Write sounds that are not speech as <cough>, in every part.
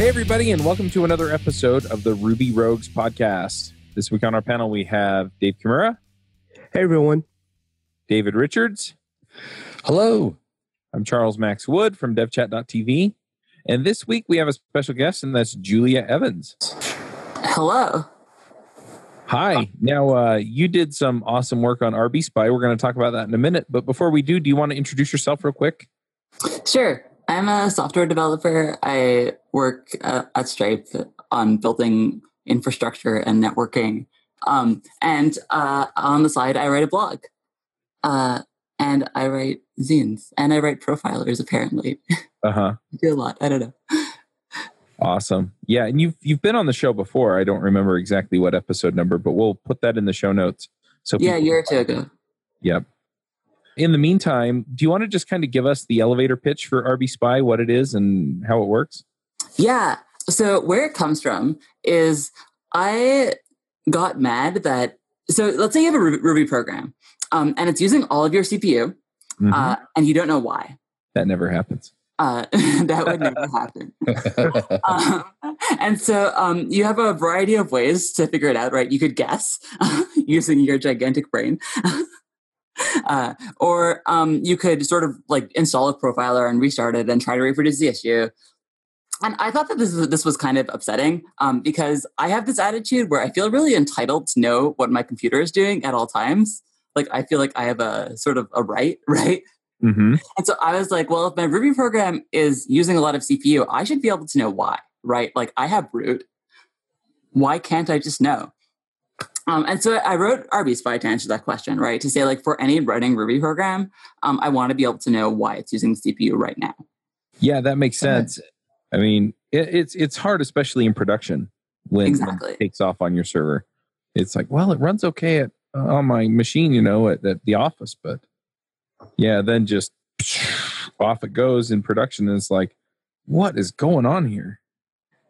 Hey, everybody, and welcome to another episode of the Ruby Rogues podcast. This week on our panel, we have Dave Kimura, Hey everyone. David Richards. Hello. I'm Charles Max Wood from devchat.tv. And this week we have a special guest, and that's Julia Evans. Hello. Hi. Now, uh, you did some awesome work on RB Spy. We're going to talk about that in a minute. But before we do, do you want to introduce yourself real quick? Sure. I'm a software developer. I work uh, at Stripe on building infrastructure and networking. Um, and uh, on the side, I write a blog. Uh, and I write zines and I write profilers, apparently. Uh huh. <laughs> I do a lot. I don't know. Awesome. Yeah, and you've you've been on the show before. I don't remember exactly what episode number, but we'll put that in the show notes. So Yeah, a year or two ago. Yep. In the meantime, do you want to just kind of give us the elevator pitch for RB Spy, what it is and how it works? Yeah. So where it comes from is I got mad that so let's say you have a Ruby, program um, and it's using all of your CPU Mhm. uh, and you don't know why. that never happens. Uh, <laughs> that would never happen. <laughs> Um, and so um, you have a variety of ways to figure it out, right? You could guess <laughs> using your gigantic brain. Uh, or um, you could sort of like install a profiler and restart it and try to reproduce the issue. And I thought that this was, this was kind of upsetting um, because I have this attitude where I feel really entitled to know what my computer is doing at all times. Like I feel like I have a sort of a right, <laughs> right? Mm-hmm. And so I was like, well, if my Ruby program is using a lot of CPU, I should be able to know why, right? Like I have root. Why can't I just know? Um, and so I wrote RB Spy to answer that question, right? To say like for any running Ruby program, um, I want to be able to know why it's using the CPU right now. Yeah, that makes sense. I mean, it, it's it's hard, especially in production, when, Exactly. it takes off on your server. It's like, well, it runs okay at on my machine, you know, at, at the office, but yeah, then just off it goes in production. And it's like, what is going on here?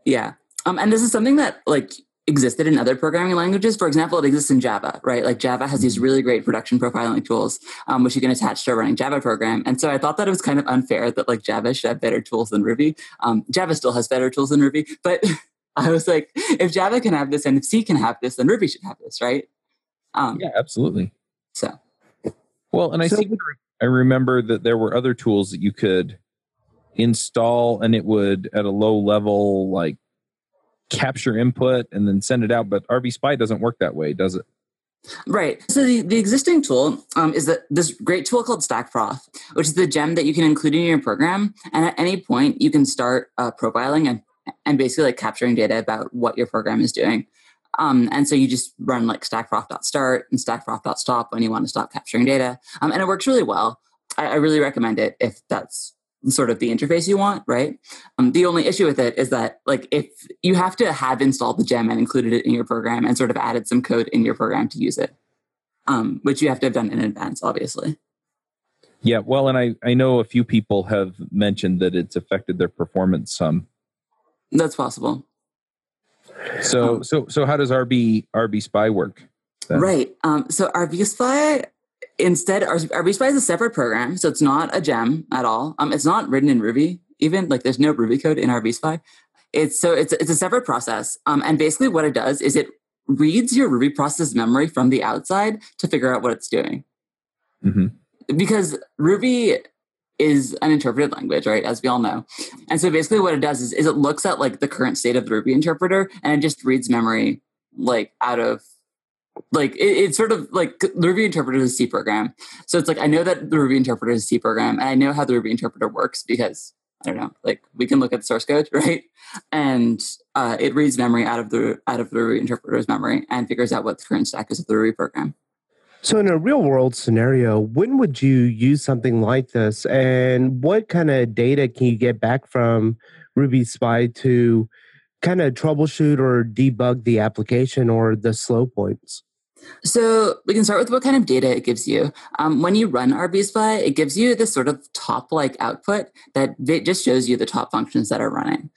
Yeah. Um, and this is something that like existed in other programming languages. For example, it exists in Java, right? Like Java has these really great production profiling tools, um, which you can attach to a running Java program. And so I thought that it was kind of unfair that like Java should have better tools than Ruby. Um, Java still has better tools than Ruby, but <laughs> I was like, if Java can have this and if C can have this, then Ruby should have this, right? Um, Yeah, absolutely. So Well, and I So- think I remember that there were other tools that you could install and it would at a low level like capture input and then send it out. But RB Spy doesn't work that way, does it? Right. So the, the existing tool um, is this great tool called StackProf, which is the gem that you can include in your program. And at any point, you can start uh, profiling and, and basically like capturing data about what your program is doing. Um, and so you just run like stackprof.start and stackprof.stop when you want to stop capturing data. Um, and it works really well. I, I really recommend it if that's sort of the interface you want, right? Um, the only issue with it is that like if you have to have installed the gem and included it in your program and sort of added some code in your program to use it, um, which you have to have done in advance, obviously. Yeah. Well, and I, I know a few people have mentioned that it's affected their performance some. That's possible. So, Um, so, so how does RB, RB Spy work? then? Right. Um, so RBSpy instead R- RBSpy is a separate program, so it's not a gem at all. Um, it's not written in Ruby even. Like there's no Ruby code in RBSpy. It's so it's it's a separate process. Um, and basically what it does is it reads your Ruby process memory from the outside to figure out what it's doing. Mhm. Because Ruby is an interpreted language, right? As we all know. And so basically what it does is, is it looks at like the current state of the Ruby interpreter and it just reads memory like out of like it, it's sort of like the Ruby interpreter is a C program. So it's like I know that the Ruby interpreter is a C program and I know how the Ruby interpreter works because I don't know, like we can look at the source code, <laughs> right? And uh, it reads memory out of the out of the Ruby interpreter's memory and figures out what the current stack is of the Ruby program. So, in a real world scenario, when would you use something like this? And what kind of data can you get back from Ruby Spy to kind of troubleshoot or debug the application or the slow points? So we can start with what kind of data it gives you. Um, when you run RBSpy, it gives you this sort of top-like output that just shows you the top functions that are running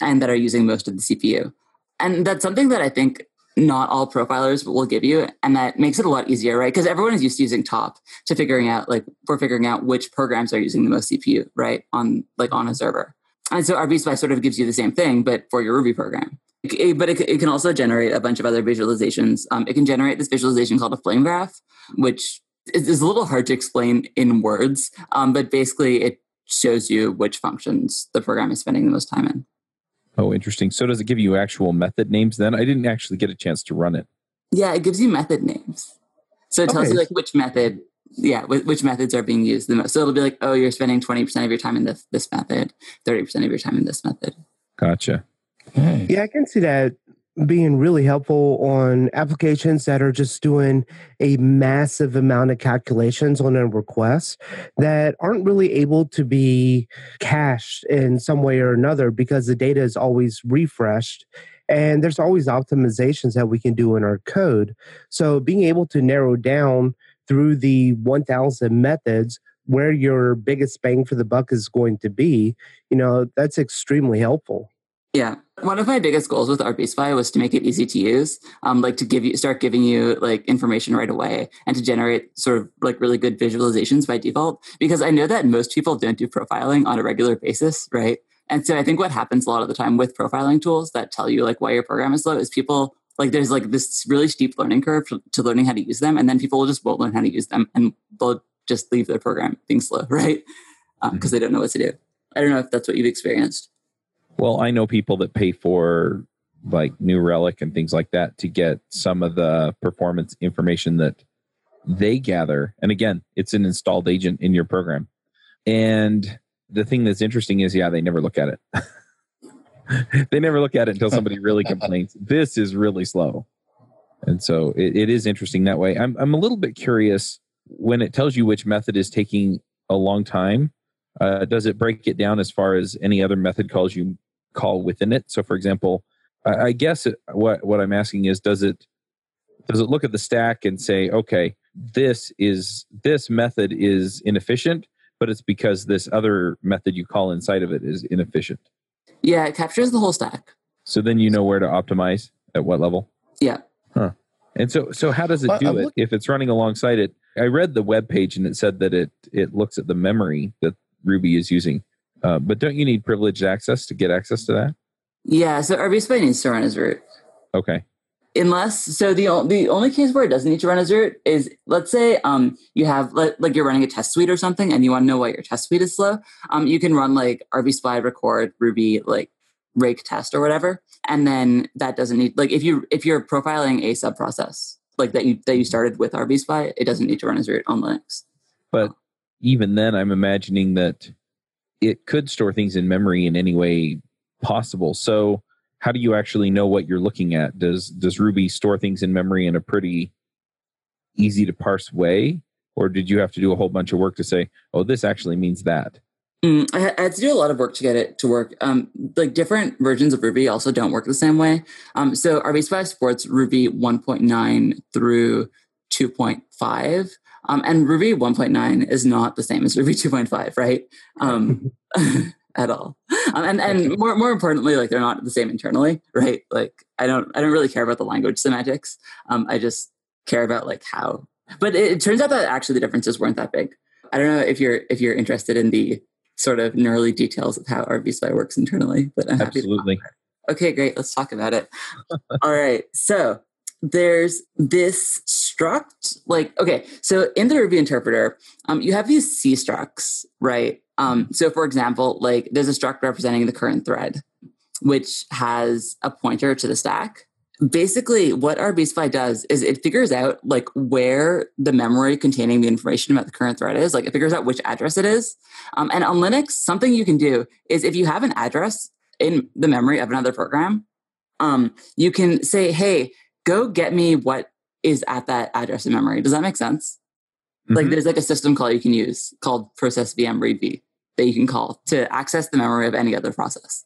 and that are using most of the CPU. And that's something that I think not all profilers will give you and that makes it a lot easier right because everyone is used to using top to figuring out like for figuring out which programs are using the most cpu right on like on a server and so RBSpy sort of gives you the same thing but for your ruby program it, but it, it, can also generate a bunch of other visualizations um, it can generate this visualization called a flame graph which is, is a little hard to explain in words um, but basically it shows you which functions the program is spending the most time in Oh, interesting. So does it give you actual method names then? I didn't actually get a chance to run it. Yeah, it gives you method names. So it tells okay. you like which method, yeah, which methods are being used the most. So it'll be like, oh, you're spending 20% of your time in this, this method, 30% of your time in this method. Gotcha. Yeah, I can see that being really helpful on applications that are just doing a massive amount of calculations on a request that aren't really able to be cached in some way or another because the data is always refreshed and there's always optimizations that we can do in our code. So being able to narrow down through the 1000 methods where your biggest bang for the buck is going to be, you know, that's extremely helpful. Yeah. One of my biggest goals with RBSpy was to make it easy to use, um, like to give you start giving you like information right away and to generate sort of like really good visualizations by default. Because I know that most people don't do profiling on a regular basis, right? And so I think what happens a lot of the time with profiling tools that tell you like why your program is slow is people like there's like this really steep learning curve to learning how to use them, and then people just won't learn how to use them and they'll just leave their program being slow, <laughs> right? Because um, mm-hmm. they don't know what to do. I don't know if that's what you've experienced. Well, I know people that pay for like New Relic and things like that to get some of the performance information that they gather. And again, it's an installed agent in your program. And the thing that's interesting is, yeah, they never look at it. <laughs> <laughs> they never look at it until somebody really <laughs> complains. This is really slow. And so it, it is interesting that way. I'm, I'm a little bit curious when it tells you which method is taking a long time. Uh, does it break it down as far as any other method calls you call within it. So, for example, I, I guess it, what what I'm asking is, does it does it look at the stack and say, okay, this is this method is inefficient, but it's because this other method you call inside of it is inefficient. Yeah, it captures the whole stack. So then you know where to optimize at what level. Yeah. Huh. And so so how does it do I'm it look- if it's running alongside it? I read the web page and it said that it it looks at the memory that Ruby is using. Uh, but don't you need privileged access to get access to that? Yeah, so RBSpy needs to run as root. Okay. Unless so the the only case where it doesn't need to run as root is let's say um you have like, like you're running a test suite or something and you want to know why your test suite is slow um you can run like RBSpy record Ruby like rake test or whatever and then that doesn't need like if you if you're profiling a sub process like that you that you started with RBSpy it doesn't need to run as root on Linux. But even then, I'm imagining that it could store things in memory in any way possible. So how do you actually know what you're looking at? Does does Ruby store things in memory in a pretty easy to parse way, or did you have to do a whole bunch of work to say, "Oh, this actually means that"? Mm, I had to do a lot of work to get it to work. Um, like different versions of Ruby also don't work the same way. Um, so RBSpy supports Ruby 1.9 through 2.5, um, and Ruby 1.9 is not the same as Ruby 2.5, right? Um, <laughs> at all. Um, and and more more importantly, like they're not the same internally, right? Like I don't I don't really care about the language semantics. Um, I just care about like how. But it, it turns out that actually the differences weren't that big. I don't know if you're if you're interested in the sort of gnarly details of how RBSpy works internally, but I'm absolutely. Okay, great. Let's talk about it. all right. So there's this struct like okay so in the ruby interpreter um, you have these c structs right Um, so, for example, like there's a struct representing the current thread, which has a pointer to the stack. Basically, what RBSpy does is it figures out like where the memory containing the information about the current thread is. Like it figures out which address it is. Um, and on Linux, something you can do is if you have an address in the memory of another program, um, you can say, "Hey, go get me what is at that address in memory." Does that make sense? Mm-hmm. Like there's like a system call you can use called process VM readv that you can call to access the memory of any other process.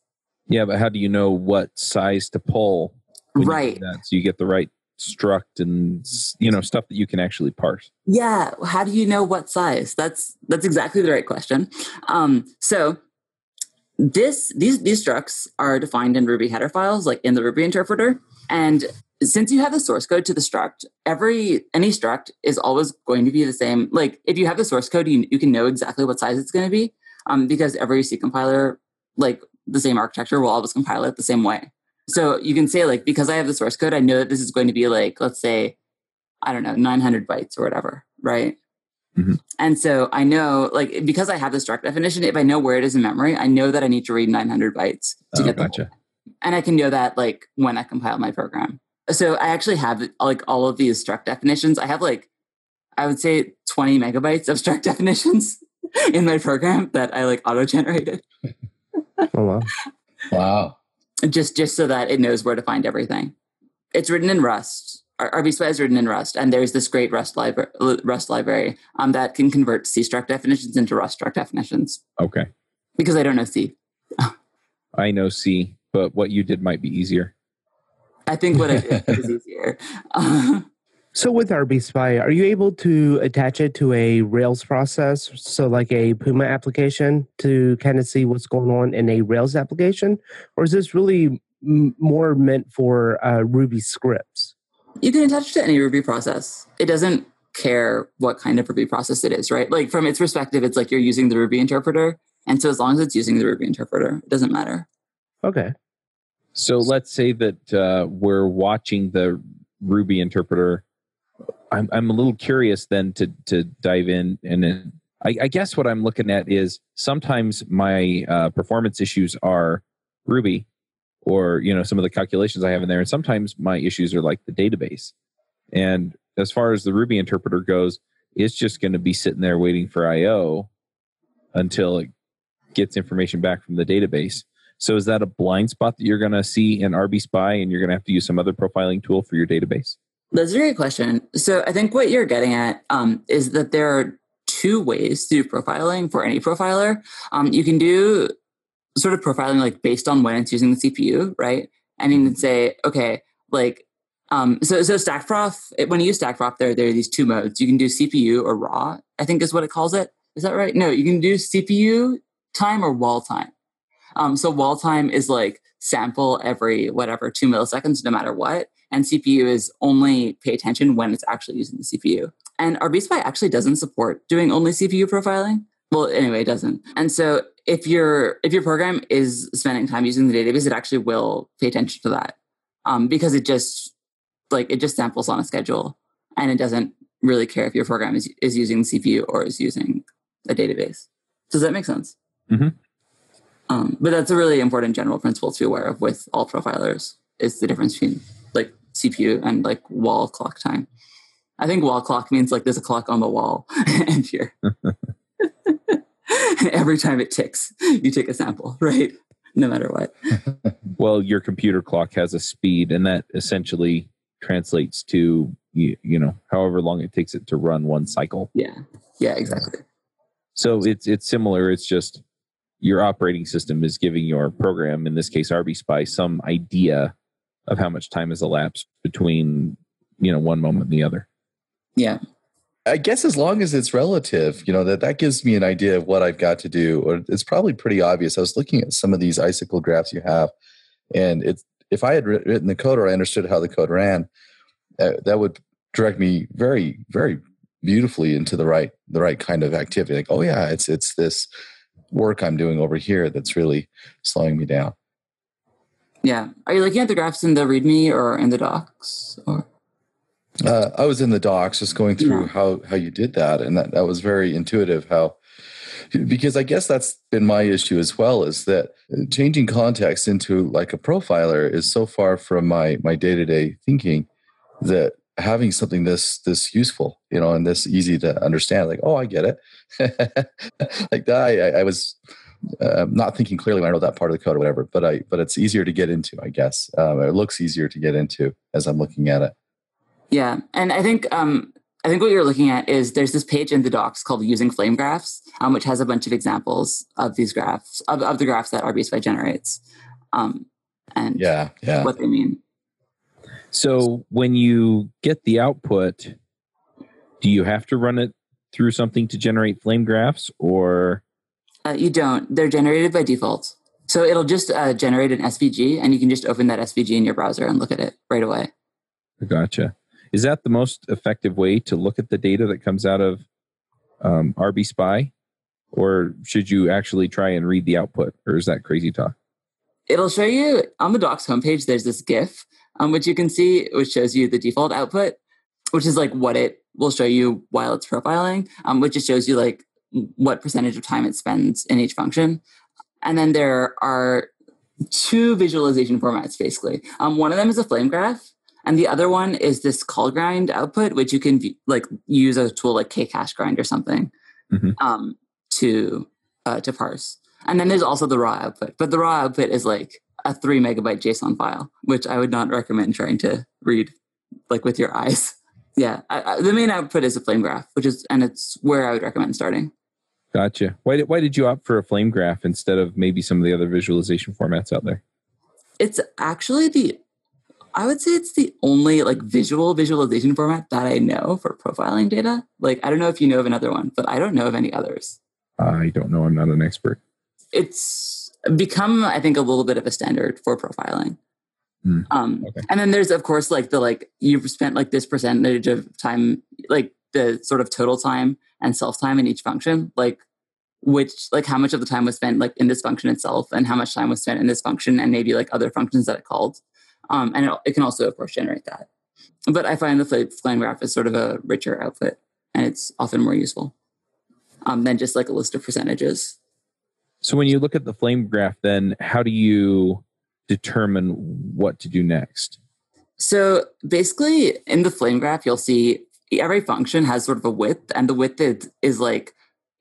Yeah, but how do you know what size to pull? Right. so you get the right struct and you know stuff that you can actually parse. Yeah. How do you know what size? That's that's exactly the right question. Um, so this these these structs are defined in Ruby header files, like in the Ruby interpreter, and since you have the source code to the struct, every any struct is always going to be the same. Like if you have the source code, you, you can know exactly what size it's going to be um, because every C compiler, like the same architecture, will always compile it the same way. So you can say like because I have the source code, I know that this is going to be like let's say I don't know 900 bytes or whatever, right? Mm-hmm. And so I know, like, because I have the struct definition, if I know where it is in memory, I know that I need to read 900 bytes to oh, get gotcha. the. And I can know that, like, when I compile my program so I actually have like all of these struct definitions. I have like, I would say 20 megabytes of struct <laughs> definitions in my program that I like auto generated. oh, wow. Wow. Just, just so that it knows where to find everything. It's written in Rust. RBSpy is written in Rust, and there's this great Rust library, Rust library um, that can convert C struct definitions into Rust struct definitions. Okay. Because I don't know C. I know C, but what you did might be easier. I think what I did <laughs> is easier. <laughs> so with RBSpy, are you able to attach it to a Rails process, so like a Puma application, to kind of see what's going on in a Rails application, or is this really m- more meant for uh, Ruby scripts? You can attach to any Ruby process. It doesn't care what kind of Ruby process it is, right? Like from its perspective, it's like you're using the Ruby interpreter, and so as long as it's using the Ruby interpreter, it doesn't matter. Okay. So let's say that uh, we're watching the Ruby interpreter. I'm I'm a little curious then to to dive in and then I, I guess what I'm looking at is sometimes my uh, performance issues are Ruby or you know some of the calculations I have in there, and sometimes my issues are like the database. And as far as the Ruby interpreter goes, it's just going to be sitting there waiting for I/O until it gets information back from the database. So is that a blind spot that you're going to see in RB Spy and you're going to have to use some other profiling tool for your database? That's a great question. So I think what you're getting at um, is that there are two ways to do profiling for any profiler. Um, you can do sort of profiling like based on when it's using the CPU, right? And you can say, okay, like um, so so StackProf, it, when you use StackProf, there there are these two modes. You can do CPU or raw. I think is what it calls it. Is that right? No, you can do CPU time or wall time. Um, so wall time is like sample every whatever two milliseconds, no matter what. And CPU is only pay attention when it's actually using the CPU. And RBSpy actually doesn't support doing only CPU profiling. Well, anyway, it doesn't. And so if your if your program is spending time using the database, it actually will pay attention to that um, because it just like it just samples on a schedule and it doesn't really care if your program is is using the CPU or is using a database. Does that make sense? Mm-hmm. Um, but that's a really important general principle to be aware of with all profilers is the difference between like CPU and like wall clock time. I think wall clock means like there's a clock on the wall <laughs> and here. <laughs> every time it ticks, you take a sample, <laughs> right? No matter what. well, your computer clock has a speed, and that essentially translates to you, you know however long it takes it to run one cycle. Yeah. Yeah. Exactly. So it's it's similar. It's just your operating system is giving your program, in this case RBSpy, some idea of how much time has elapsed between you know one moment and the other. Yeah. I guess as long as it's relative, you know, that that gives me an idea of what I've got to do. Or it's probably pretty obvious. I was looking at some of these icicle graphs you have, and it's if I had written the code or I understood how the code ran, uh, that would direct me very, very beautifully into the right the right kind of activity. Like, oh yeah, it's it's this work I'm doing over here that's really slowing me down. Yeah. Are you looking at the graphs in the README or in the docs? Or uh, I was in the docs just going through yeah. how how you did that, and that that was very intuitive. How because I guess that's been my issue as well is that changing context into like a profiler is so far from my my day to day thinking that having something this this useful, you know, and this easy to understand, like oh, I get it, <laughs> like. I, I was uh, not thinking clearly when I wrote that part of the code or whatever, but I but it's easier to get into, I guess. Um, it looks easier to get into as I'm looking at it. Yeah, and I think um, I think what you're looking at is there's this page in the docs called using flame graphs, um, which has a bunch of examples of these graphs of, of the graphs that RBSpy generates, um, and yeah, yeah, what they mean. So when you get the output, do you have to run it through something to generate flame graphs, or uh, you don't? They're generated by default. So it'll just uh, generate an SVG, and you can just open that SVG in your browser and look at it right away. Gotcha. Is that the most effective way to look at the data that comes out of um, RBSpy? Or should you actually try and read the output? Or is that crazy talk? It'll show you on the docs homepage, there's this GIF, um, which you can see, which shows you the default output, which is like what it will show you while it's profiling, um, which just shows you like what percentage of time it spends in each function. And then there are two visualization formats basically. Um, one of them is a flame graph, and the other one is this callgrind output, which you can like use a tool like kcachegrind or something mm-hmm. um, to uh, to parse. And then there's also the raw output, but the raw output is like a three megabyte JSON file, which I would not recommend trying to read like with your <laughs> eyes. Yeah, I, I, the main output is a flame graph, which is and it's where I would recommend starting. Gotcha. Why did why did you opt for a flame graph instead of maybe some of the other visualization formats out there? It's actually the I would say it's the only like visual visualization format that I know for profiling data. Like, I don't know if you know of another one, but I don't know of any others. I don't know. I'm not an expert. It's become, I think, a little bit of a standard for profiling. Mm, um, okay. And then there's, of course, like the like you've spent like this percentage of time, like the sort of total time and self time in each function, like which like how much of the time was spent like in this function itself and how much time was spent in this function and maybe like other functions that it called. Um, and it, it, can also, of course, generate that. But I find the flame graph is sort of a richer output and it's often more useful um, than just like a list of percentages. So when you look at the flame graph, then how do you determine what to do next? So basically, in the flame graph, you'll see every function has sort of a width, and the width is, is like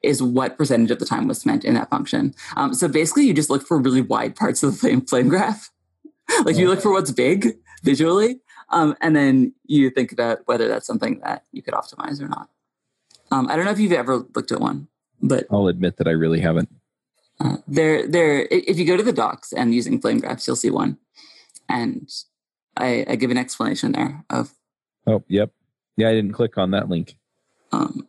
is what percentage of the time was spent in that function. Um, so basically, you just look for really wide parts of the flame, flame graph, <laughs> like you look for what's big visually, um, and then you think about whether that's something that you could optimize or not. Um, I don't know if you've ever looked at one, but I'll admit that I really haven't. Uh, there, there. If you go to the docs and using flame graphs, you'll see one, and I, I give an explanation there of. Oh, yep. Yeah, I didn't click on that link. Um,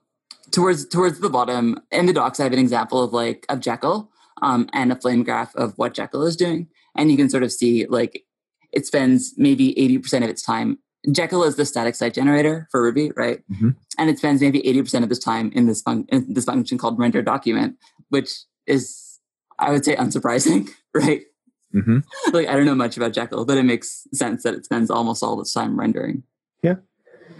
towards towards the bottom in the docs, I have an example of like of Jekyll um, and a flame graph of what Jekyll is doing and you can sort of see like it spends maybe 80% of its time Jekyll is the static site generator for Ruby, right? Mm-hmm. And it spends maybe 80% of its time in this, fun- in this function called render document, which is, I would say, unsurprising, <laughs> right? Mm-hmm. like, I don't know much about Jekyll, but it makes sense that it spends almost all its time rendering. Yeah.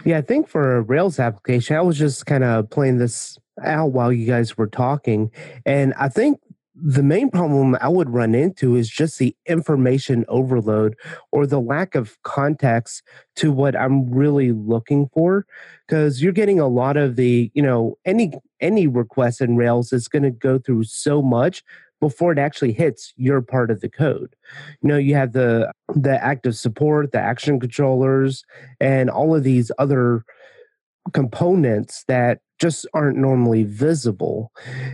Yeah, I think for a Rails application, I was just kind of playing this out while you guys were talking. And I think the main problem I would run into is just the information overload or the lack of context to what I'm really looking for. Because you're getting a lot of the, you know, any any request in Rails is going to go through so much before it actually hits your part of the code. You know, you have the the active support, the action controllers, and all of these other components that just aren't normally visible.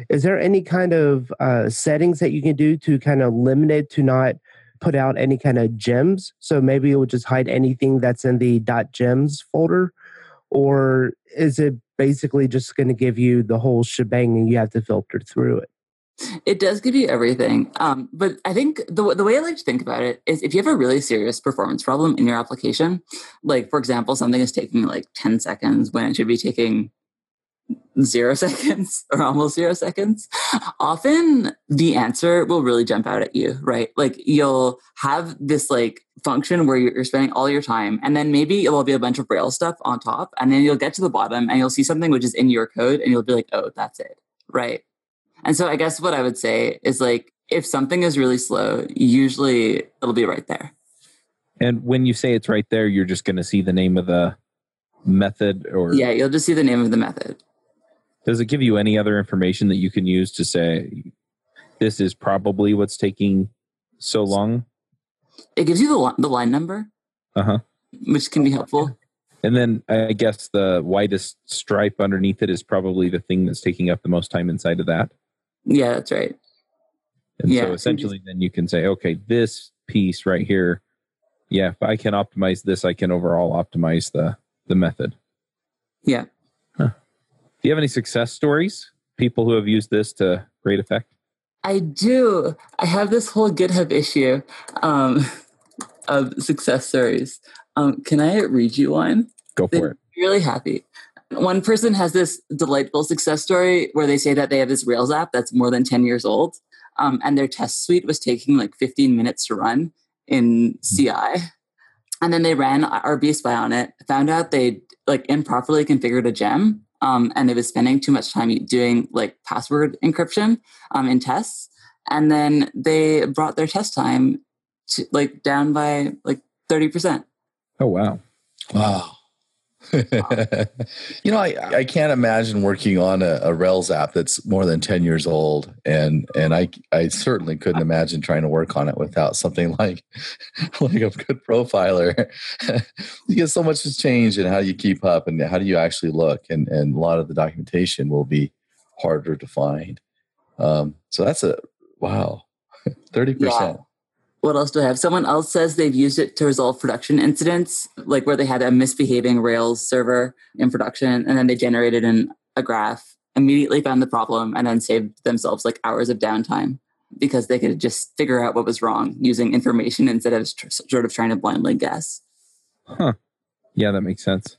Is there any kind of uh, settings that you can do to kind of limit it to not put out any kind of gems? So maybe it would just hide anything that's in the .gems folder, or is it basically just going to give you the whole shebang and you have to filter through it? It does give you everything. Um, but I think the, the way I like to think about it is if you have a really serious performance problem in your application, like for example, something is taking like 10 seconds when it should be taking zero <laughs> seconds or almost zero seconds, often the answer will really jump out at you, right? Like you'll have this like function where you're spending all your time and then maybe it will be a bunch of Rails stuff on top. And then you'll get to the bottom and you'll see something which is in your code and you'll be like, oh, that's it, right? And so I guess what I would say is like if something is really slow, usually it'll be right there. And when you say it's right there, you're just going to see the name of the method or Yeah, you'll just see the name of the method. does it give you any other information that you can use to say this is probably what's taking so long? It gives you the, the line number, Uh-huh. which can be helpful. And then I guess the widest stripe underneath it is probably the thing that's taking up the most time inside of that. Yeah, that's right. And Yeah, so essentially then you can say, okay, this piece right here, yeah, if I can optimize this, I can overall optimize the the method. Yeah. Do you have any success stories? People who have used this to great effect? I do. I have this whole GitHub issue um, <laughs> of success stories. Um, can I read you one? Go for They're it. really happy. One person has this delightful success story where they say that they have this Rails app that's more than 10 years old, um, and their test suite was taking like 15 minutes to run in CI. And then they ran RB Spy on it, found out they like improperly configured a gem, um, and it was spending too much time doing like password encryption um, in tests. And then they brought their test time to like down by like 30%. Oh wow. Wow. <laughs> you know, I, I can't imagine working on a, a Rails app that's more than 10 years old. And and I I certainly couldn't imagine trying to work on it without something <laughs> like like a good profiler. <laughs> because so much has changed and how do you keep up and how do you actually look? And and a lot of the documentation will be harder to find. Um, so that's a wow. 30%. Yeah. What else do I have? Someone else says they've used it to resolve production incidents, like where they had a misbehaving Rails server in production, and then they generated an, a graph, immediately found the problem, and then saved themselves like hours of downtime because they could just figure out what was wrong using information instead of tr- sort of trying to blindly guess. Huh. Yeah, that makes sense.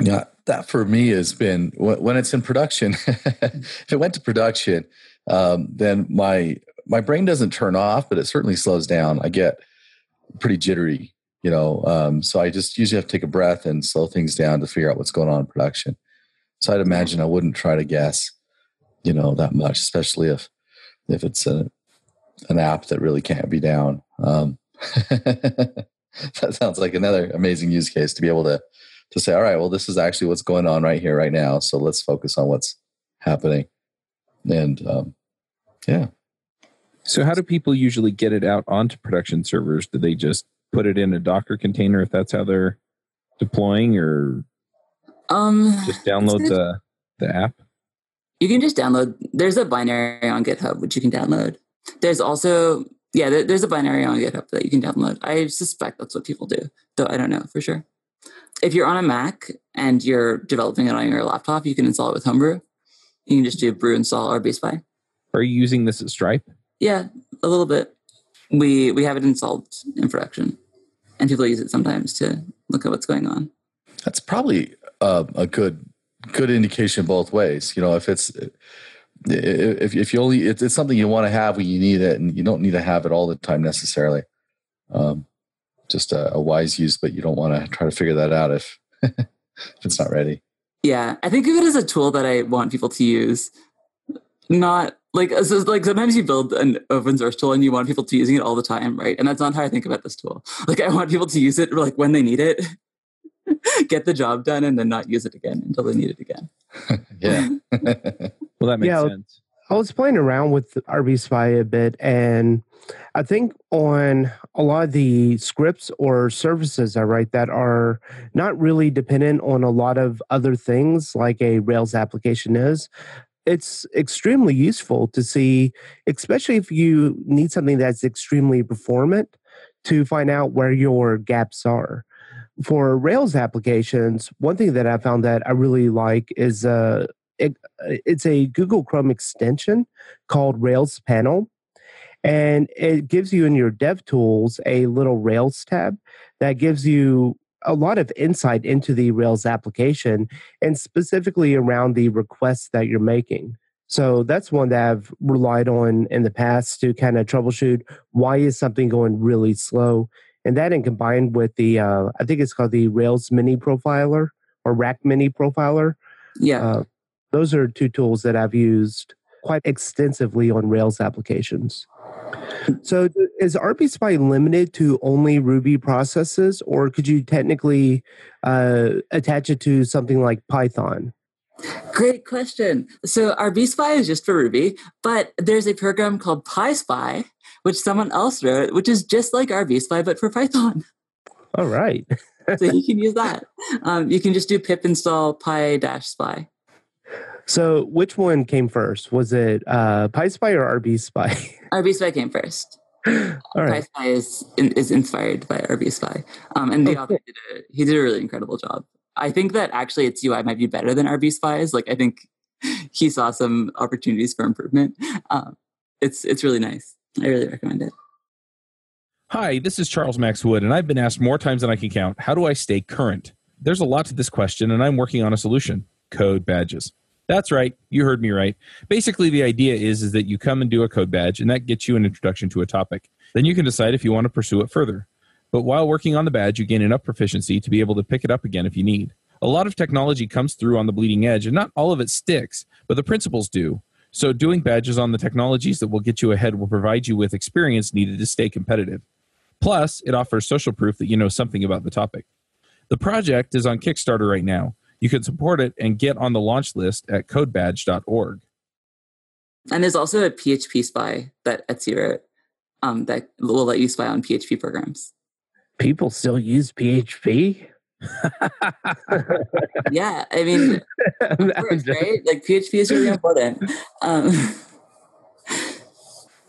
Yeah, that for me has been when when it's in production. <laughs> if it went to production, um, then my my brain doesn't turn off, but it certainly slows down. I get pretty jittery, you know. Um, so I just usually have to take a breath and slow things down to figure out what's going on in production. So I'd imagine I wouldn't try to guess, you know, that much, especially if if it's a an app that really can't be down. Um, <laughs> that sounds like another amazing use case to be able to to say, all right, well, this is actually what's going on right here, right now. So let's focus on what's happening. And um, yeah, So how do people usually get it out onto production servers? Do they just put it in a Docker container if that's how they're deploying or Um, just download the the app? You can just download. There's a binary on GitHub which you can download. There's also yeah, there's a binary on GitHub that you can download. I suspect that's what people do, though I don't know for sure. If you're on a Mac and you're developing it on your laptop, you can install it with Homebrew. You can just do brew install RBSpy. Are you using this at Stripe? Yeah, a little bit. We we have it installed in production, and people use it sometimes to look at what's going on. that's probably uh, a good good indication both ways. You know, if it's if if you only it's, it's something you want to have when you need it, and you don't need to have it all the time necessarily. Um, just a, a wise use, but you don't want to try to figure that out if <laughs> if it's not ready. Yeah, I think of it as a tool that I want people to use. Not like uh, so like sometimes you build an open source tool and you want people to using it all the time, right? And that's not how I think about this tool. <laughs> Like I want people to use it like when they need it, <laughs> get the job done, and then not use it again until they need it again. <laughs> yeah. Well, that makes Yeah. sense. I was playing around with RB Spy a bit, and I think on a lot of the scripts or services I write that are not really dependent on a lot of other things like a Rails application is, it's extremely useful to see, especially if you need something that's extremely performant, to find out where your gaps are. For Rails applications, one thing that I found that I really like is uh, it, it's a Google Chrome extension called Rails Panel. And it gives you in your dev tools a little Rails tab that gives you a lot of insight into the Rails application and specifically around the requests that you're making. So that's one that I've relied on in the past to kind of troubleshoot why is something going really slow. And that and combined with the, uh, I think it's called the Rails Mini Profiler or Rack Mini Profiler. Yeah, Uh, those are two tools that I've used quite extensively on Rails applications. So, is RBSpy limited to only Ruby processes, or could you technically uh, attach it to something like Python? Great question. So RBSpy is just for Ruby, but there's a program called PySpy, which someone else wrote, which is just like RBSpy but for Python. All right. so you can <laughs> use that. Um, you can just do pip install py-spy. So which one came first? Was it uh, Spy or RB Spy? <laughs> RB Spy came first. All right. Spy is is inspired by RBSpy, um, and the oh, author did a, he did a really incredible job. I think that actually its UI might be better than RBSpy's. Like I think <laughs> he saw some opportunities for improvement. Um, it's it's really nice. I really recommend it. Hi, this is Charles Max Wood, and I've been asked more times than I can count how do I stay current? There's a lot to this question, and I'm working on a solution code badges. That's right, you heard me right. Basically, the idea is, is that you come and do a code badge, and that gets you an introduction to a topic. Then you can decide if you want to pursue it further. But while working on the badge, you gain enough proficiency to be able to pick it up again if you need. A lot of technology comes through on the bleeding edge, and not all of it sticks, but the principles do. So, doing badges on the technologies that will get you ahead will provide you with experience needed to stay competitive. Plus, it offers social proof that you know something about the topic. The project is on Kickstarter right now. You can support it and get on the launch list at codebadge.org. And there's also a PHP spy that Etsy wrote um, that will let you spy on PHP programs people still use PHP. <laughs> yeah, I mean, <laughs> course, right? Like PHP is really important. Um, <laughs>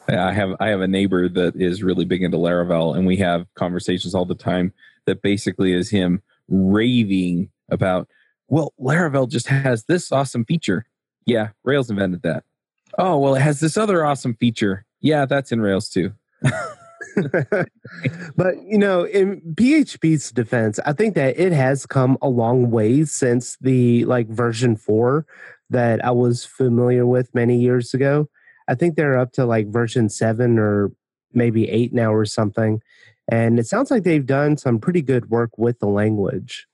I have I have a neighbor that is really big into Laravel, and we have conversations all the time that basically is him raving about. Well, Laravel just has this awesome feature. Yeah, Rails invented that. Oh well, it has this other awesome feature. Yeah, that's in Rails too. <laughs> but you know, in PHP's defense, I think that it has come a long way since the like version four that I was familiar with many years ago. I think they're up to like version seven or maybe eight now or something. And it sounds like they've done some pretty good work with the language.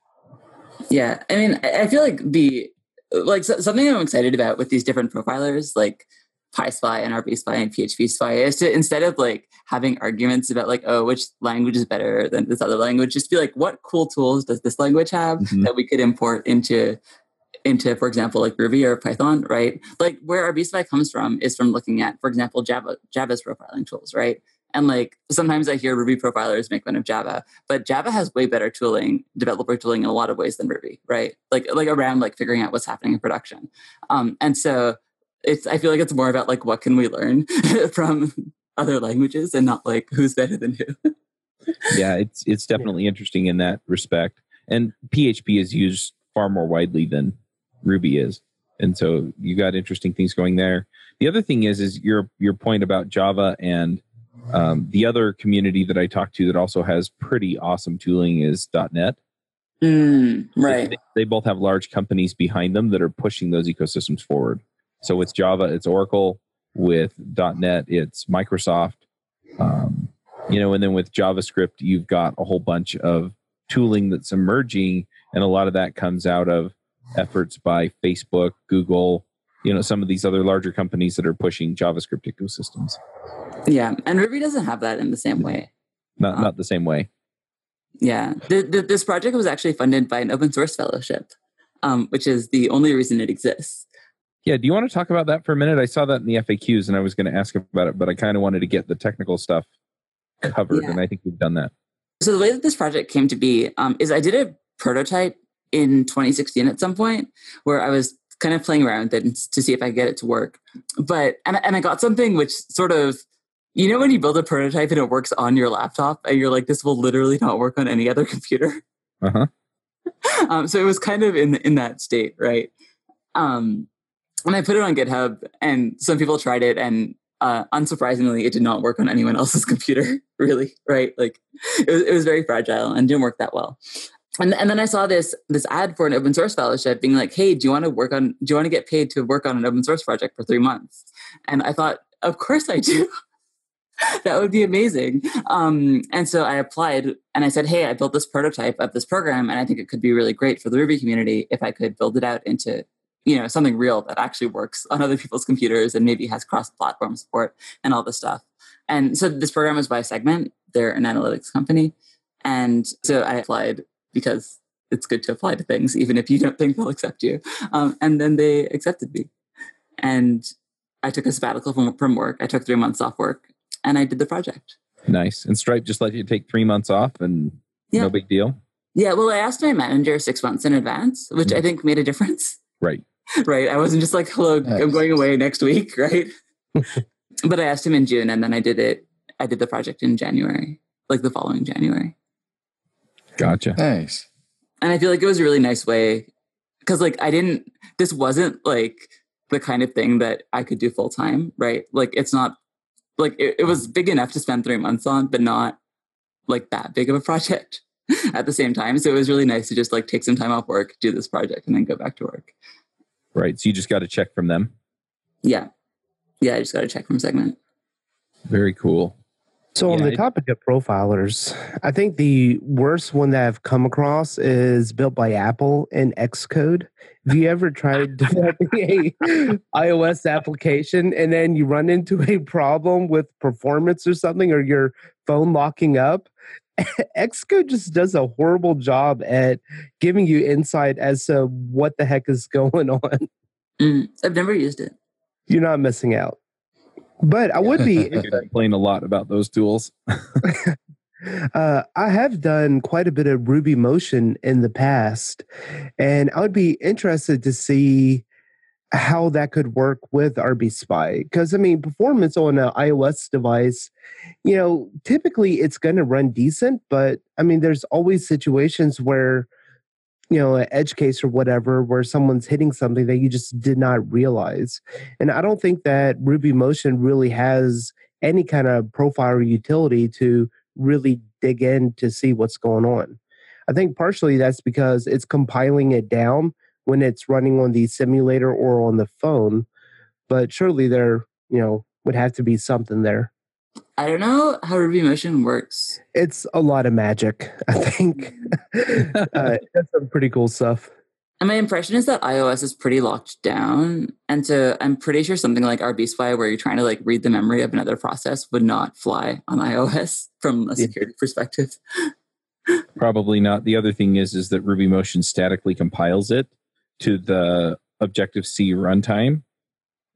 Yeah. I mean, I feel like the, like something I'm excited about with these different profilers, like PySpy and RBSpy and PHP Spy is to instead of like having arguments about like, oh, which language is better than this other language, just be like, what cool tools does this language have mm-hmm. that we could import into into, for example, like Ruby or Python, right? Like where RBSpy comes from is from looking at, for example, Java Java's profiling tools, right? And like sometimes I hear Ruby profilers make fun of Java, but Java has way better tooling, developer tooling in a lot of ways than Ruby, right? Like like around like figuring out what's happening in production. Um, and so it's I feel like it's more about like what can we learn <laughs> from other languages and not like who's better than who. <laughs> yeah, it's it's definitely interesting in that respect. And PHP is used far more widely than Ruby is. And so you got interesting things going there. The other thing is is your your point about Java and um, the other community that I talk to that also has pretty awesome tooling is .NET. Mm, right. They, they, both have large companies behind them that are pushing those ecosystems forward. So with Java, it's Oracle. With .NET, it's Microsoft. Um, you know, and then with JavaScript, you've got a whole bunch of tooling that's emerging, and a lot of that comes out of efforts by Facebook, Google, you know, some of these other larger companies that are pushing JavaScript ecosystems. Yeah, and Ruby doesn't have that in the same way. Not um, not the same way. Yeah, the, the, this project was actually funded by an open source fellowship, um, which is the only reason it exists. Yeah, do you want to talk about that for a minute? I saw that in the FAQs and I was going to ask about it, but I kind of wanted to get the technical stuff covered, yeah. and I think we've done that. So, the way that this project came to be um, is I did a prototype in 2016 at some point where I was kind of playing around with it to see if I could get it to work. But, and, and I got something which sort of, you know, when you build a prototype and it works on your laptop and you're like, this will literally not work on any other <laughs> computer. Uh huh. <laughs> um, so it was kind of in in that state, right? Um, and I put it on GitHub, and some people tried it, and uh, unsurprisingly, it did not work on anyone else's <laughs> computer. Really, right? Like it was, it was very fragile and didn't work that well. And, and then I saw this this ad for an open source fellowship being like, "Hey, do you want to work on? Do you want to get paid to work on an open source project for three months?" And I thought, of course I do. <laughs> that would be amazing. Um, and so I applied and I said, Hey, I built this prototype of this program and I think it could be really great for the Ruby community if I could build it out into you know something real that actually works on other people's computers and maybe has cross-platform support and all this stuff. And so this program was by Segment. They're an analytics company, and so I applied because it's good to apply to things even if you don't think they'll accept you. Um, and then they accepted me, and I took a sabbatical from from work. I took three months off work, and I did the project. Nice. And Stripe just let you take three months off, and Yeah. no big deal. Yeah, well, I asked my manager six months in advance, which mm-hmm. I think made a difference. Right. <laughs> right? I wasn't just like, hello, I'm going away next week, <laughs> right? <laughs> but I asked him in June and then I did it. I did the project in January, like the following January. Gotcha. Nice. And I feel like it was a really nice way because, like, I didn't, this wasn't like the kind of thing that I could do full time, right? Like, it's not like it, it was big enough to spend three months on, but not like that big of a project <laughs> at the same time. So it was really nice to just like take some time off work, do this project, and then go back to work. Right. So you just got a check from them. Yeah. Yeah, I just got a check from Segment. Very cool. So on the topic of profilers, I think the worst one that I've come across is built by Apple in Xcode. Have you ever tried <laughs> developing a iOS application and then you run into a problem with performance or something, or your phone locking up? <laughs> Xcode just does a horrible job at giving you insight as to what the heck is <laughs> going on. Mm, I've never used it. You're not missing out. But I would be <laughs> complain a lot about those tools. <laughs> Uh, I have done quite a bit of Ruby Motion in the past, and I would be interested to see how that could work with RB Spy. Because I mean, performance on an iOS device, you know, typically it's going to run decent, but I mean, there's always situations where, you know, an edge case or whatever, where someone's hitting something that you just did not realize. And I don't think that Ruby Motion really has any kind of profile or utility to really dig in to see what's going on. I think partially that's because it's compiling it down when it's running on the simulator or on the phone, but surely there, you know, would have to be something there. I don't know how Ruby Motion works. It's a lot of magic, I think. <laughs> uh, that's some pretty cool stuff. And my impression is that iOS is pretty locked down. And so I'm pretty sure something like RB Spy, where you're trying to like read the memory of another process, would not fly on iOS from a Yeah. security perspective. <laughs> Probably not. The other thing is is that Ruby Motion statically compiles it to the Objective C runtime.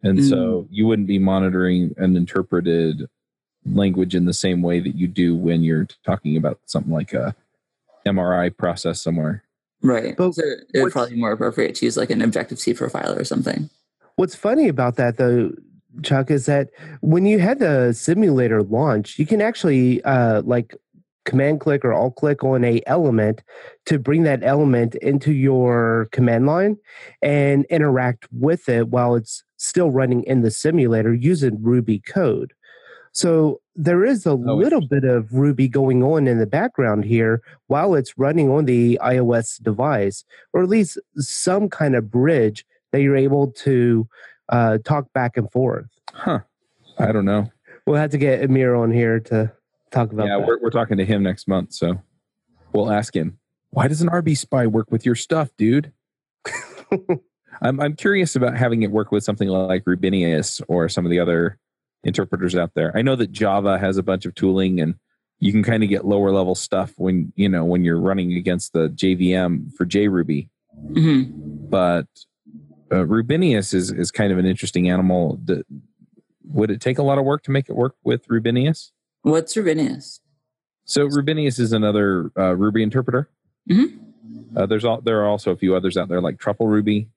And so you wouldn't be monitoring an interpreted language in the same way that you do when you're talking about something like a MRI process somewhere. Right. But so it would probably be more appropriate to use like an Objective C profiler or something. What's funny about that, though, Chuck, is that when you had the simulator launch, you can actually uh, like command click or alt click on a element to bring that element into your command line and interact with it while it's still running in the simulator using Ruby code. So there is a little bit of Ruby going on in the background here while it's running on the iOS device, or at least some kind of bridge that you're able to uh, talk back and forth. Huh. I don't know. We'll have to get Amir on here to talk about yeah, that. we're, we're talking to him next month, so we'll ask him. Why doesn't RB Spy work with your stuff, dude? <laughs> I'm I'm curious about having it work with something like Rubinius or some of the other interpreters out there. I know that Java has a bunch of tooling and you can kind of get lower level stuff when you know when you're running against the JVM for JRuby, hmm but uh, Rubinius is is kind of an interesting animal. That, would it take a lot of work to make it work with Rubinius? What's Rubinius? So Rubinius is another uh, Ruby interpreter. Mhm. Uh, there's all, there are also a few others out there like Truffle Ruby,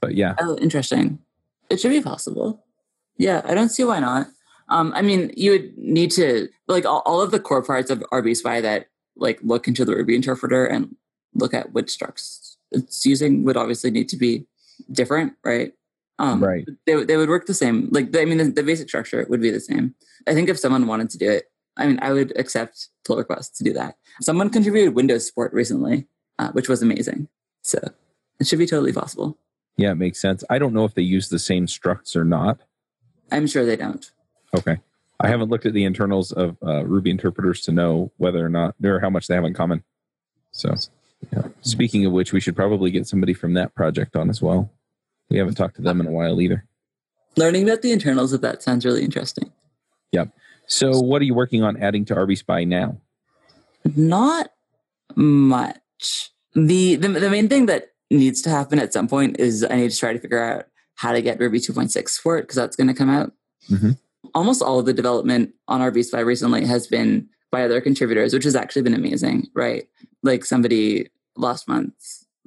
but yeah, Oh, interesting. It should be possible. Yeah, I don't see why not. Um, I mean, you would need to like all, all of the core parts of RB Spy that like look into the Ruby interpreter and look at which structs it's using would obviously need to be different, right? Um, Right. They, they would work the same. Like, I mean, the, the basic structure would be the same. I think if someone wanted to do it, I mean, I would accept pull requests to do that. Someone contributed Windows support recently, uh, which was amazing. So it should be totally possible. yeah, it makes sense. I don't know if they use the same structs or not. I'm sure they don't. Okay, I haven't looked at the internals of uh, Ruby interpreters to know whether or not or how much they have in common. So, yeah. speaking of which, we should probably get somebody from that project on as well. We haven't talked to them in a while either. Learning about the internals of that sounds really interesting. Yep. So, what are you working on adding to RB Spy now? Not much. The, the the main thing that needs to happen at some point is I need to try to figure out how to get Ruby 2.6 for it because that's going to come out. Mhm. Almost all of the development on RB Spy recently has been by other contributors, which has actually been amazing, right? Like somebody last month,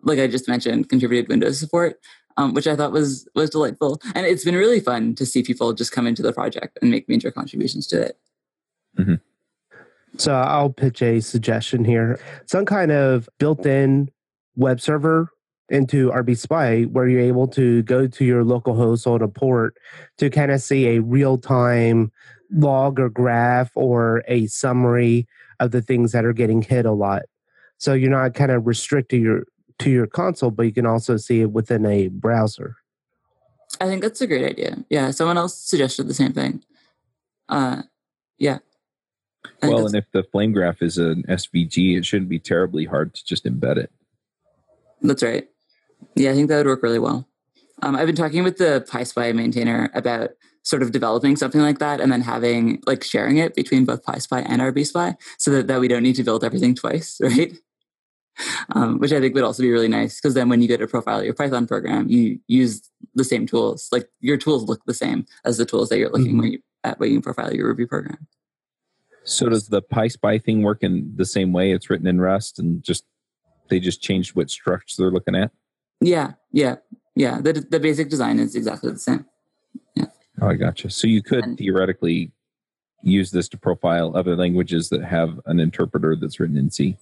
like I just mentioned, contributed Windows support, um, which I thought was was delightful, and it's been really fun to see people just come into the project and make major contributions to it. So I'll pitch a suggestion here. Some kind of built-in web server into RB Spy where you're able to go to your local host on a port to kind of see a real-time log or graph or a summary of the things that are getting hit a lot. So you're not kind of restricted your to your console, but you can also see it within a browser. I think that's a great idea. Yeah, someone else suggested the same thing. Uh, yeah. I Well, and if the flame graph is an SVG, it shouldn't be terribly hard to just embed it. That's right. Yeah, I think that would work really well. Um, I've been talking with the PySpy maintainer about sort of developing something like that and then having like sharing it between both PySpy and RBSpy so that, that we don't need to build everything twice, <laughs> right? Um, which I think would also be really nice because then when you go to profile your Python program, you use the same tools. Like your tools look the same as the tools that you're looking Mhm. when you, at when you profile your Ruby program. So does the PySpy thing work in the same way? It's written in Rust and just they just changed what structures they're looking at. Yeah, yeah, yeah. The, the basic design is exactly the same. Yeah. Oh, I gotcha. So you could And- theoretically use this to profile other languages that have an interpreter that's written in C.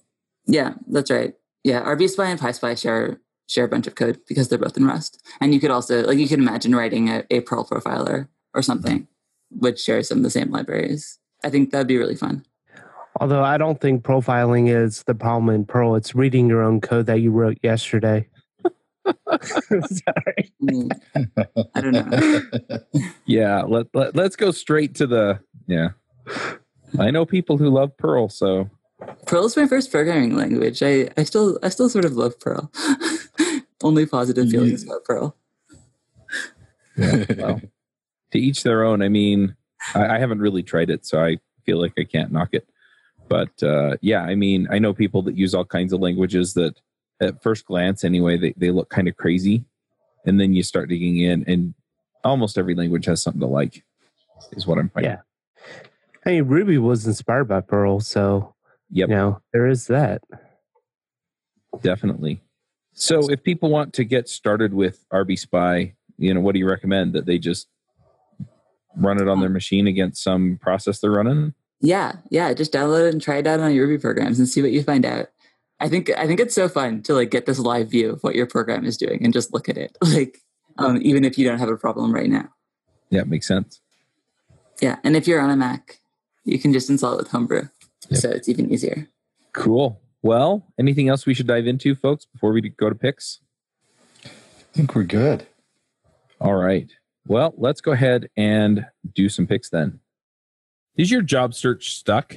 Yeah, that's right. Yeah, RBSpy and PySpy share share a bunch of code because they're both in Rust. And you could also like you could imagine writing a, a Perl profiler or something mm-hmm. which shares some of the same libraries. I think that'd be really fun. Although I don't think profiling is the problem in Perl. It's reading your own code that you wrote yesterday. <laughs> Sorry. Mm, I don't know. <laughs> Yeah, let, let let's go straight to the yeah. I know people who love Perl, so Perl is my first programming language. I, I still I still sort of love Perl. <laughs> Only positive feelings about Perl. yeah, well, to each their own. I mean, I, I haven't really tried it, so I feel like I can't knock it. But uh, yeah, I mean, I know people that use all kinds of languages that, at first glance, anyway, they, they look kind of crazy, and then you start digging in, and almost every language has something to like. Is what I'm finding. Yeah. I mean, Ruby was inspired by Perl, so Yep. you know there is that. Definitely. So, if people want to get started with RB Spy, you know, what do you recommend that they just run it on their machine against some process they're running? Yeah, yeah. Just download it and try it out on your Ruby programs and see what you find out. I think I think it's so fun to like get this live view of what your program is doing and just look at it. <laughs> Like um, even if you don't have a problem right now. Yeah, makes sense. Yeah, and if you're on a Mac, you can just install it with Homebrew, Yep. so it's even easier. Cool. Well, anything else we should dive into, folks, before we go to picks? I think we're good. All right. Well, let's go ahead and do some picks then. Is your job search stuck?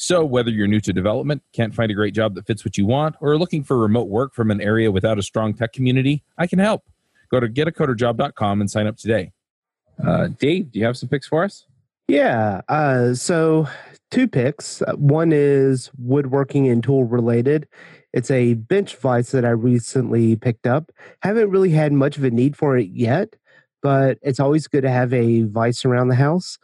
So, whether you're new to development, can't find a great job that fits what you want, or are looking for remote work from an area without a strong tech community, I can help. Go to getacoderjob.com and sign up today. Uh, Dave, do you have some picks for us? Yeah. Uh, so two picks. One is woodworking and tool related. It's a bench vise that I recently picked up. Haven't really had much of a need for it yet, but it's always good to have a vise around the house.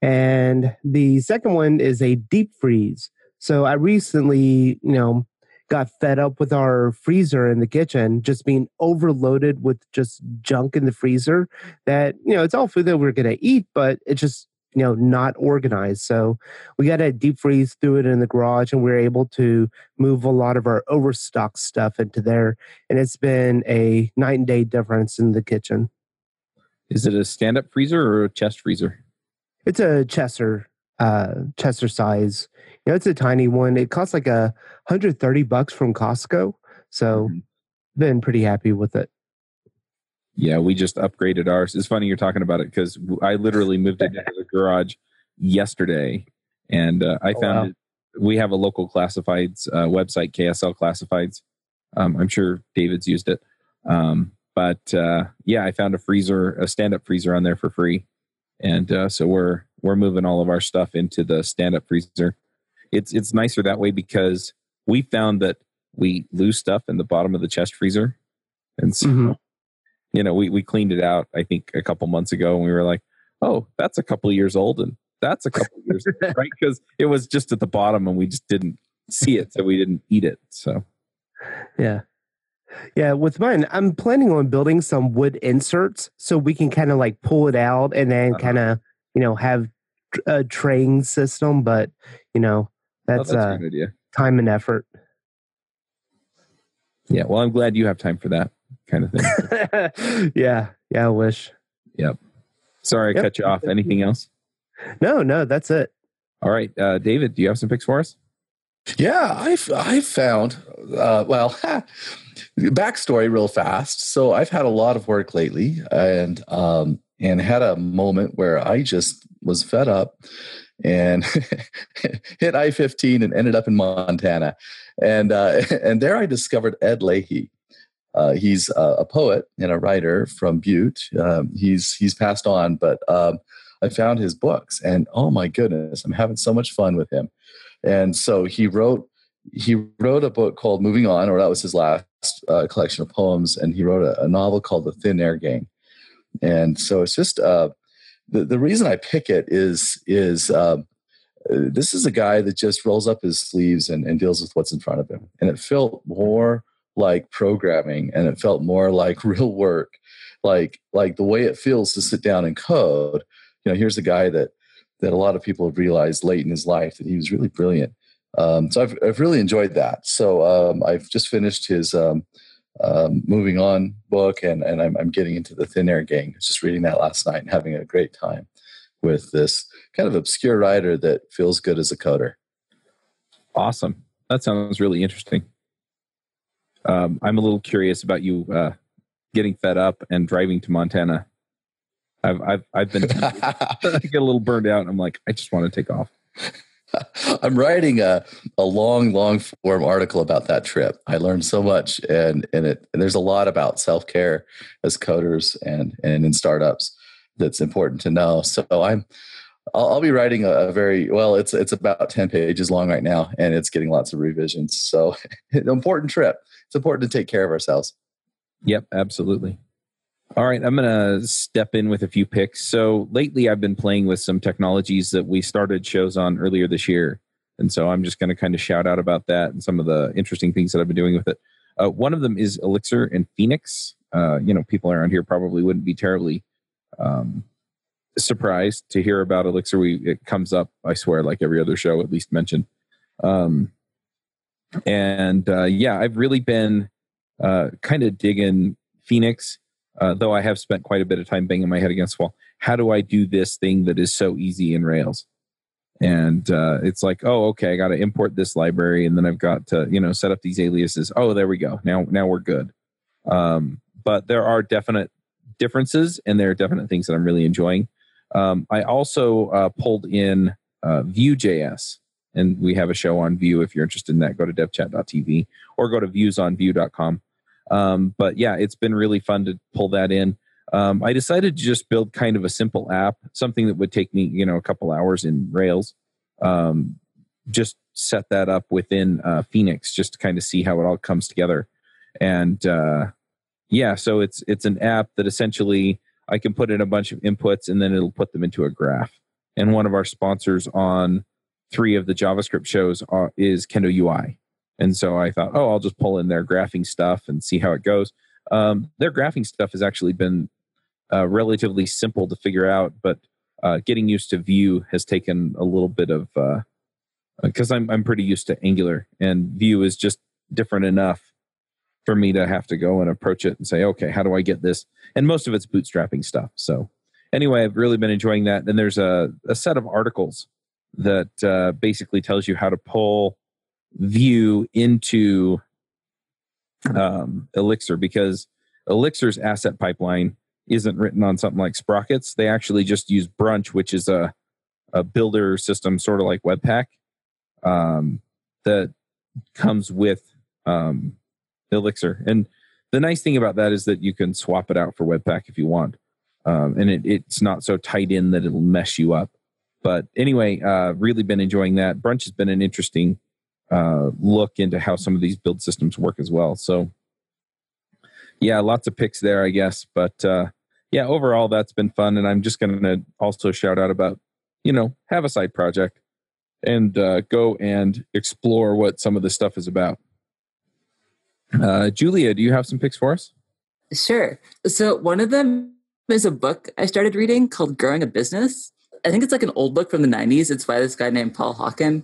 And the second one is a deep freeze. So I recently, you know, got fed up with our freezer in the kitchen just being overloaded with just junk in the freezer that, you know, it's all food that we're going to eat, but it's just you know not organized so we got a deep freeze through it in the garage and we are able to move a lot of our overstock stuff into there and it's been a night and day difference in the kitchen Is it a stand up freezer or a chest freezer? It's a chester uh, Chester size. You know, it's a tiny one. It costs like a hundred thirty bucks from Costco. So, Mhm. been pretty happy with it. Yeah, we just upgraded ours. It's funny you're talking about it because I literally moved it into the garage yesterday, and uh, I Oh, found wow. it. We have a local classifieds uh, website, KSL Classifieds. Um, I'm sure David's used it, um, but uh, yeah, I found a freezer, a stand-up freezer on there for free, and uh, so we're we're moving all of our stuff into the stand-up freezer. It's it's nicer that way because we found that we lose stuff in the bottom of the chest freezer, and so Mhm. you know, we, we cleaned it out, I think a couple months ago and we were like, oh, that's a couple of years old and that's a couple of years old, <laughs> right? Because it was just at the bottom and we just didn't see it. So we didn't eat it. So Yeah. Yeah, with mine, I'm planning on building some wood inserts so we can kind of like pull it out and then Uh-huh. kind of, you know, have a traying system. But, you know, oh, that's, that's a uh, good idea. time and effort. Yeah. Well, I'm glad you have time for that kind of thing. <laughs> yeah. Yeah. I wish. Yep. Sorry, I Yep. cut you off. Anything else? No, no, that's it. All right. Uh, David, do you have some picks for us? Yeah, I've I've found uh, well <laughs> backstory real fast. So I've had a lot of work lately, and um, and had a moment where I just was fed up and <laughs> hit I fifteen and ended up in Montana, and uh, <laughs> and there I discovered Ed Lahey. Uh, he's a, a poet and a writer from Butte. Um, he's he's passed on, but um, I found his books, and oh my goodness, I'm having so much fun with him. And so he wrote he wrote a book called Moving On, or that was his last uh, collection of poems, and he wrote a, a novel called The Thin Air Gang. And so it's just uh, the the reason I pick it is is uh, this is a guy that just rolls up his sleeves and, and deals with what's in front of him, and it felt more like programming, and it felt more like <laughs> real work, like like the way it feels to sit down and code. You know, here's a guy that that a lot of people have realized late in his life that he was really brilliant. Um, so I've, I've really enjoyed that. So um, I've just finished his um, um, moving on book, and and I'm, I'm getting into the Thin Air Gang. Just reading that last night and having a great time with this kind of obscure writer that feels good as a coder. Awesome. That sounds really interesting. Um, I'm a little curious about you uh, getting fed up and driving to Montana. I've I've I've been <laughs> I get a little burned out. I'm like, I just want to take off. <laughs> I'm writing a, a long, long form article about that trip. I learned so much, and and it and there's a lot about self care as coders and and in startups that's important to know. So I'm I'll, I'll be writing a, a very well. It's it's about ten pages long right now, and it's getting lots of revisions. So an <laughs> important trip. It's important to take care of ourselves. Yep, absolutely. All right, I'm going to step in with a few picks. So lately, I've been playing with some technologies that we started shows on earlier this year. And so I'm just going to kind of shout out about that and some of the interesting things that I've been doing with it. Uh, one of them is Elixir and Phoenix. Uh, you know, people around here probably wouldn't be terribly um, surprised to hear about Elixir. We it comes up, I swear, like every other show, at least mentioned. Um, and uh, yeah, I've really been uh, kind of digging Phoenix, uh, though I have spent quite a bit of time banging my head against the wall. How do I do this thing that is so easy in Rails? And uh, it's like, oh, okay, I got to import this library, and then I've got to, you know, set up these aliases. Oh, there we go. Now, now we're good. Um, but there are definite differences, and there are definite things that I'm really enjoying. Um, I also uh, pulled in uh, Vue.js, and we have a show on Vue. If you're interested in that, go to devchat.tv or go to viewsonvue.com. Um, but yeah, it's been really fun to pull that in. Um, I decided to just build kind of a simple app, something that would take me, you know, a couple hours in Rails. Um, just set that up within uh, Phoenix, just to kind of see how it all comes together. And uh, yeah, so it's it's an app that essentially I can put in a bunch of inputs and then it'll put them into a graph. And one of our sponsors on three of the JavaScript shows are, is Kendo UI. And so I thought, oh, I'll just pull in their graphing stuff and see how it goes. Um, their graphing stuff has actually been uh, relatively simple to figure out, but uh, getting used to Vue has taken a little bit of because I'm I'm pretty used to Angular, and Vue is just different enough for me to have to go and approach it and say, okay, how do I get this? And most of it's bootstrapping stuff. So anyway, I've really been enjoying that. And there's a, a set of articles that uh, basically tells you how to pull Vue into um, Elixir because Elixir's asset pipeline isn't written on something like Sprockets. They actually just use Brunch, which is a, a builder system, sort of like Webpack, um, that comes with um, Elixir. And the nice thing about that is that you can swap it out for Webpack if you want. Um, and it, it's not so tight in that it'll mess you up. But anyway, uh, really been enjoying that. Brunch has been an interesting uh, look into how some of these build systems work as well. So, yeah, lots of picks there, I guess. But uh, yeah, overall, that's been fun. And I'm just going to also shout out about, you know, have a side project and uh, go and explore what some of this stuff is about. Uh, Julia, do you have some picks for us? Sure. So one of them is a book I started reading called Growing a Business. I think it's like an old book from the 90s. It's by this guy named Paul Hawken.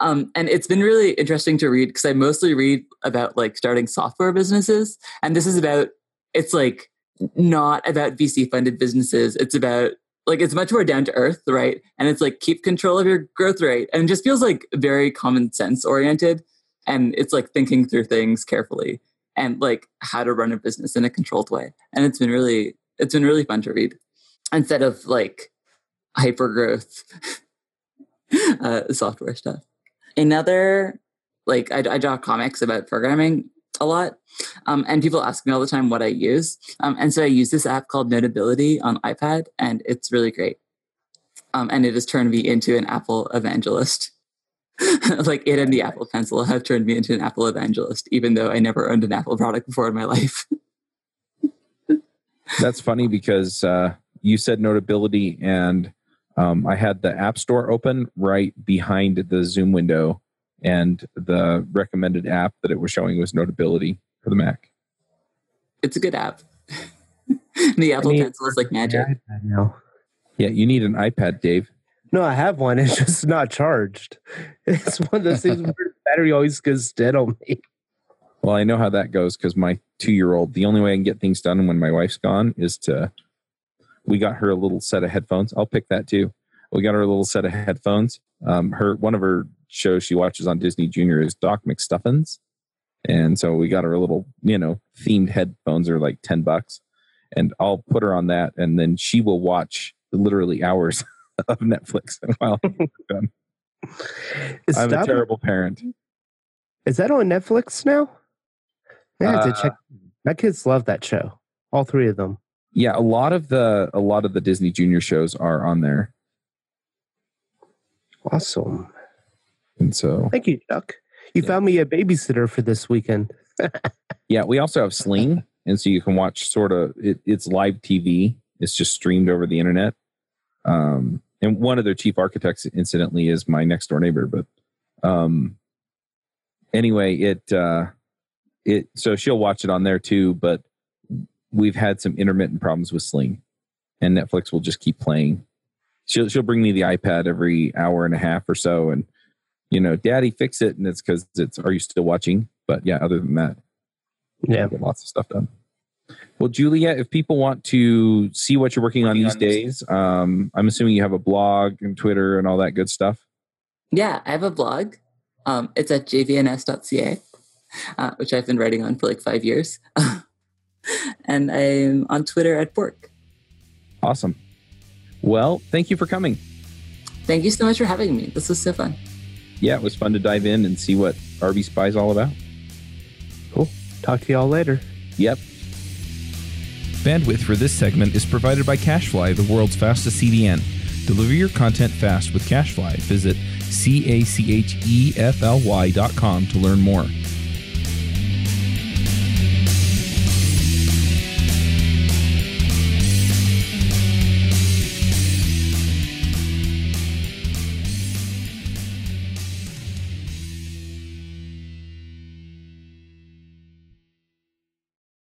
Um, and it's been really interesting to read because I mostly read about like starting software businesses. And this is about, it's like not about VC funded businesses. It's about like, it's much more down to earth, right? And it's like keep control of your growth rate and just feels like very common sense oriented. And it's like thinking through things carefully and like how to run a business in a controlled way. And it's been really, it's been really fun to read instead of like hyper growth <laughs> uh, software stuff. Another, like, I, I, draw comics about programming a lot, um, and people ask me all the time what I use. Um, and so I use this app called Notability on iPad, and it's really great. Um, and it has turned me into an Apple evangelist. <laughs> like it and the Apple Pencil have turned me into an Apple evangelist, even though I never owned an Apple product before in my life. <laughs> That's funny because uh, you said notability, and um, I had the App Store open right behind the Zoom window, and the recommended app that it was showing was Notability for the Mac. It's a good app. <laughs> the Apple I mean, Pencil is like magic. No. Yeah, you need an iPad, Dave. No, I have one. It's just not charged. <laughs> It's one of those things where the battery always goes dead on me. Well, I know how that goes because my two year old, the only way I can get things done when my wife's gone is to we got her a little set of headphones. I'll pick that too. We got her a little set of headphones. Um, her one of her shows she watches on Disney Junior is Doc McStuffins, and so we got her a little you know themed headphones are like ten bucks, and I'll put her on that, and then she will watch literally hours <laughs> of Netflix <laughs> while I'm a terrible parent. Is that on Netflix now? I have uh, to check. My kids love that show. All three of them yeah, a lot of the a lot of the Disney Junior shows are on there. Awesome. And so Thank you, Chuck. You yeah. found me a babysitter for this weekend. <laughs> yeah, we also have Sling, and so you can watch sort of it, it's live TV. It's just streamed over the internet. Um, and one of their chief architects, incidentally, is my next door neighbor. But um, anyway, it uh, it so she'll watch it on there too. But we've had some intermittent problems with Sling, and Netflix will just keep playing. She'll she'll bring me the iPad every hour and a half or so, and you know, Daddy, fix it, and it's because it's. Are you still watching? But yeah, other than that, yeah, get lots of stuff done. Well, Julia, if people want to see what you're working, working on these days, um, I'm assuming you have a blog and Twitter and all that good stuff. Yeah, I have a blog. Um, it's at jvns.ca, uh, which I've been writing on for like five years. <laughs> <laughs> and I'm on Twitter at Bork. Awesome. Well, thank you for coming. Thank you so much for having me. This was so fun. Yeah, it was fun to dive in and see what RB Spy is all about. Cool. Talk to y'all later. Yep. Bandwidth for this segment is provided by CacheFly, the world's fastest CDN. Deliver your content fast with CacheFly. Visit C A C H E F L Y dot com to learn more.